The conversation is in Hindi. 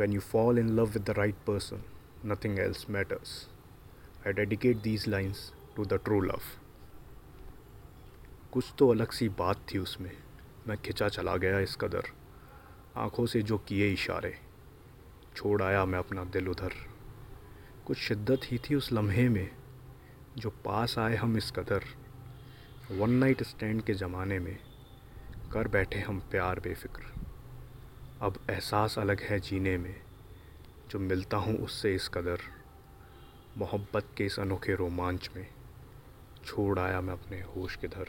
When you fall in love with the right person, nothing else matters. I dedicate these lines to the true love. कुछ तो अलग सी बात थी उसमें। मैं खिंचा चला गया इस कदर। आँखों से जो किए इशारे। छोड़ आया मैं अपना दिल उधर। कुछ शिद्दत ही थी उस लम्हे में जो पास आए हम इस कदर। वन नाइट स्टैंड के ज़माने में कर बैठे हम प्यार बेफिक्र। अब एहसास अलग है जीने में, जो मिलता हूँ उससे इस कदर। मोहब्बत के इस अनोखे रोमांच में, छोड़ आया मैं अपने होश के धर।